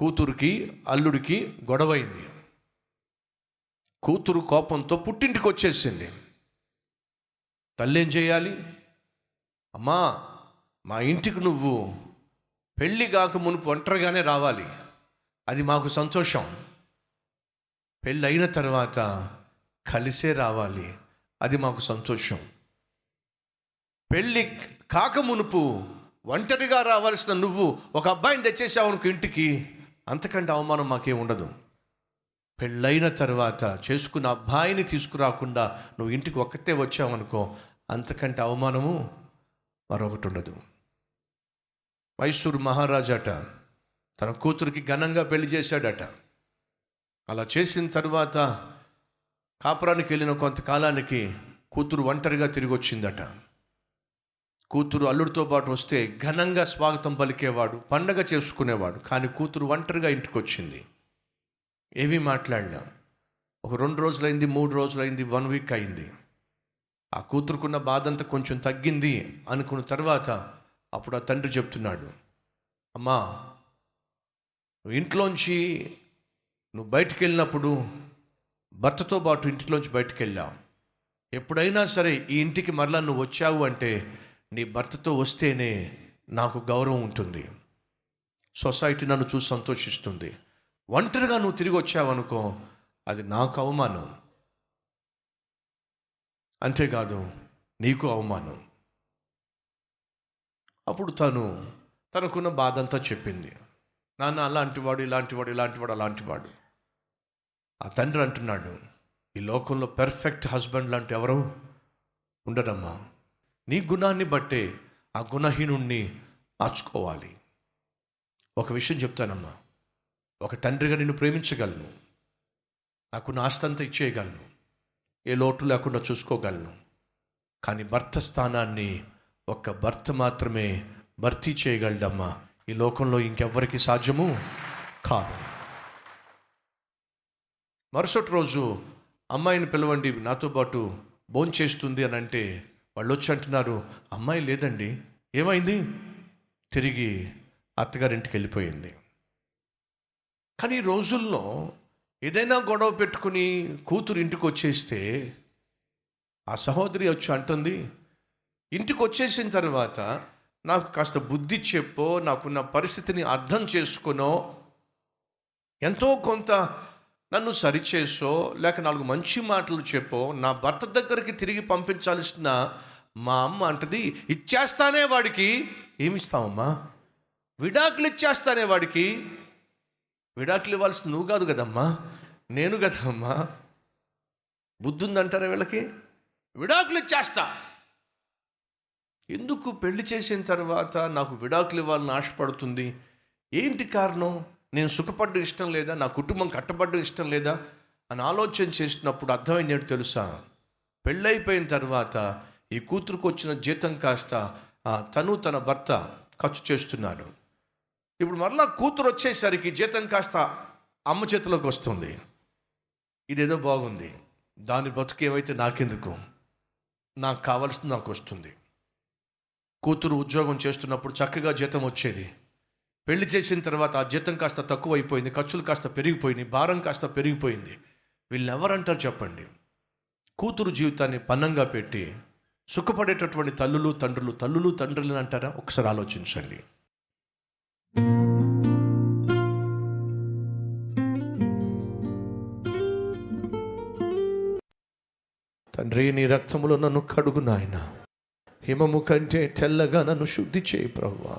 కూతురికి అల్లుడికి గొడవైంది. కూతురు కోపంతో పుట్టింటికి వచ్చేసింది. తల్లి ఏం చేయాలి? అమ్మా మా ఇంటికి నువ్వు పెళ్ళి కాక మునుపు ఒంటరిగానే రావాలి. అది మాకు సంతోషం. పెళ్ళి అయిన తర్వాత కలిసే రావాలి. అది మాకు సంతోషం. పెళ్ళి కాక మునుపు ఒంటరిగా రావాల్సిన నువ్వు ఒక అబ్బాయిని తెచ్చేసావు ఇంటికి. అంతకంటే అవమానం మాకేం ఉండదు. పెళ్ళైన తర్వాత చేసుకున్న అబ్బాయిని తీసుకురాకుండా నువ్వు ఇంటికి ఒక్కతే వచ్చావనుకో అంతకంటే అవమానము మరొకటి ఉండదు. మైసూరు మహారాజాట తన కూతురికి ఘనంగా పెళ్ళి చేశాడట. అలా చేసిన తర్వాత కాపురానికి వెళ్ళిన కొంతకాలానికి కూతురు ఒంటరిగా తిరిగి వచ్చిందట కూతురు అల్లుడితో పాటు వస్తే ఘనంగా స్వాగతం పలికేవాడు పండగ చేసుకునేవాడు. కానీ కూతురు ఒంటరిగా ఇంటికి వచ్చింది ఏవి మాట్లాడినా ఒక రెండు రోజులైంది మూడు రోజులైంది వన్ వీక్ అయింది. ఆ కూతురుకున్న బాధంతా కొంచెం తగ్గింది అనుకున్న తర్వాత అప్పుడు ఆ తండ్రి చెప్తున్నాడు అమ్మా నువ్వు ఇంట్లోంచి నువ్వు బయటికి వెళ్ళినప్పుడు భర్తతో పాటు ఇంటిలోంచి బయటికి వెళ్ళావు ఎప్పుడైనా సరే ఈ ఇంటికి మరలా నువ్వు వచ్చావు అంటే నీ భర్తతో వస్తేనే నాకు గౌరవం ఉంటుంది. సొసైటీ నన్ను చూసి సంతోషిస్తుంది. ఒంటరిగా నువ్వు తిరిగి వచ్చావనుకో అది నాకు అవమానం. అంతేకాదు నీకు అవమానం. అప్పుడు తను తనకున్న బాధ అంతా చెప్పింది. నాన్న అలాంటివాడు ఇలాంటివాడు ఇలాంటివాడు అలాంటివాడు ఆ తండ్రి అంటున్నాడు ఈ లోకంలో పెర్ఫెక్ట్ హస్బెండ్ లాంటి ఎవరు ఉండరమ్మా. నీ గుణాన్ని బట్టే ఆ గుణహీనుణ్ణి మార్చుకోవాలి. ఒక విషయం చెప్తానమ్మా. ఒక తండ్రిగా నిన్ను ప్రేమించగలను. నాకు నా ఆస్తంతా ఇచ్చేయగలను. ఏ లోటు లేకుండా చూసుకోగలను. కానీ భర్త స్థానాన్ని ఒక్క భర్త మాత్రమే భర్తీ చేయగలడమ్మా. ఈ లోకంలో ఇంకెవ్వరికి సాధ్యము కాదు. మరుసటి రోజు అమ్మాయిని పిలవండి నాతో పాటు భోంచేస్తుంది అని అంటే వాళ్ళు వచ్చి అంటున్నారు అమ్మాయి లేదండి. ఏమైంది? తిరిగి అత్తగారింటికి వెళ్ళిపోయింది కానీ ఈ రోజుల్లో ఏదైనా గొడవ పెట్టుకుని కూతురు ఇంటికి వచ్చేస్తే ఆ సహోదరి వచ్చి అంటుంది ఇంటికి వచ్చేసిన తర్వాత నాకు కాస్త బుద్ధి చెప్పో నాకున్న పరిస్థితిని అర్థం చేసుకునో ఎంతో కొంత నన్ను సరిచేసో లేక నాలుగు మంచి మాటలు చెప్పో నా భర్త దగ్గరికి తిరిగి పంపించాల్సిన మా అమ్మ అంటది ఇచ్చేస్తానే వాడికి. ఏమిస్తావమ్మా? విడాకులు ఇచ్చేస్తానే వాడికి. విడాకులు ఇవ్వాల్సి నువ్వు కాదు కదమ్మా? నేను కదమ్మా? బుద్ధి ఉందంటారా వీళ్ళకి? విడాకులు ఇచ్చేస్తా. ఎందుకు పెళ్ళి చేసిన తర్వాత నాకు విడాకులు ఇవ్వాలని ఆశపడుతుంది? ఏంటి కారణం? నేను సుఖపడ్డం ఇష్టం లేదా? నా కుటుంబం కట్టబడ్డం ఇష్టం లేదా? అని ఆలోచన చేసినప్పుడు అర్థమైంది తెలుసా? పెళ్ళైపోయిన తర్వాత ఈ కూతురుకు వచ్చిన జీతం కాస్త తను తన భర్త ఖర్చు చేస్తున్నాడు. ఇప్పుడు మరలా కూతురు వచ్చేసరికి జీతం కాస్త అమ్మ చేతిలోకి వస్తుంది. ఇదేదో బాగుంది. దాని బతుకు ఏమైతే నాకెందుకు? నాకు కావాల్సింది నాకు వస్తుంది. కూతురు ఉద్యోగం చేస్తున్నప్పుడు చక్కగా జీతం వచ్చేది. పెళ్ళి చేసిన తర్వాత ఆ జీతం కాస్త తక్కువ అయిపోయింది ఖర్చులు కాస్త పెరిగిపోయినాయి భారం కాస్త పెరిగిపోయింది. వీళ్ళు ఎవరంటారు చెప్పండి? కూతురు జీవితాన్ని పన్నంగా పెట్టి సుఖపడేటటువంటి తల్లులు తండ్రులు తల్లులు తండ్రులు అంటారా? ఒకసారి ఆలోచించండి. తండ్రి నీ రక్తములో నన్ను కడుగు నాయన. హిమము కంటే తెల్లగా నన్ను శుద్ధి చేయి ప్రవ్వా.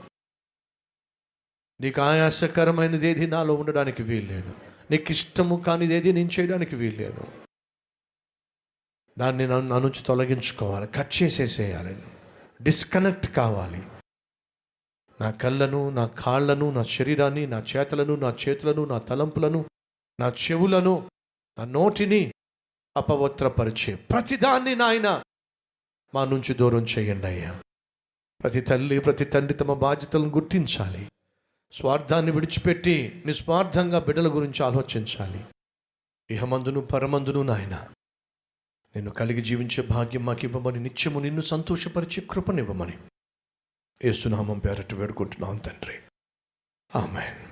నీకు ఆయాసకరమైనది ఏది నాలో ఉండడానికి వీల్లేదు. నీకు ఇష్టము కానిది ఏది నేను చేయడానికి వీల్లేదు. దాన్ని నన్ను నా నుంచి తొలగించుకోవాలి. కట్ చేసేసేయాలి. డిస్కనెక్ట్ కావాలి. నా కళ్ళను నా కాళ్ళను నా శరీరాన్ని నా చేతలను నా చేతులను నా తలంపులను నా చెవులను నా నోటిని అపవత్రపరిచే ప్రతిదాన్ని నాయన మా నుంచి దూరం చేయండి అయ్యా. ప్రతి తల్లి ప్రతి తండ్రి తమ బాధ్యతలను గుర్తించాలి. స్వార్థాన్ని విడిచిపెట్టి నిస్వార్థంగా బిడ్డల గురించి ఆలోచించాలి. ఇహమందును పరమందును నాయన. నిన్ను కలిగి జీవించే భాగ్యం మాకు ఇవ్వమని నిత్యము నిన్ను సంతోషపరిచే కృపనివ్వమని. ఏసునామం పేరట్టు వేడుకుంటున్నాం తండ్రి. ఆమెన్.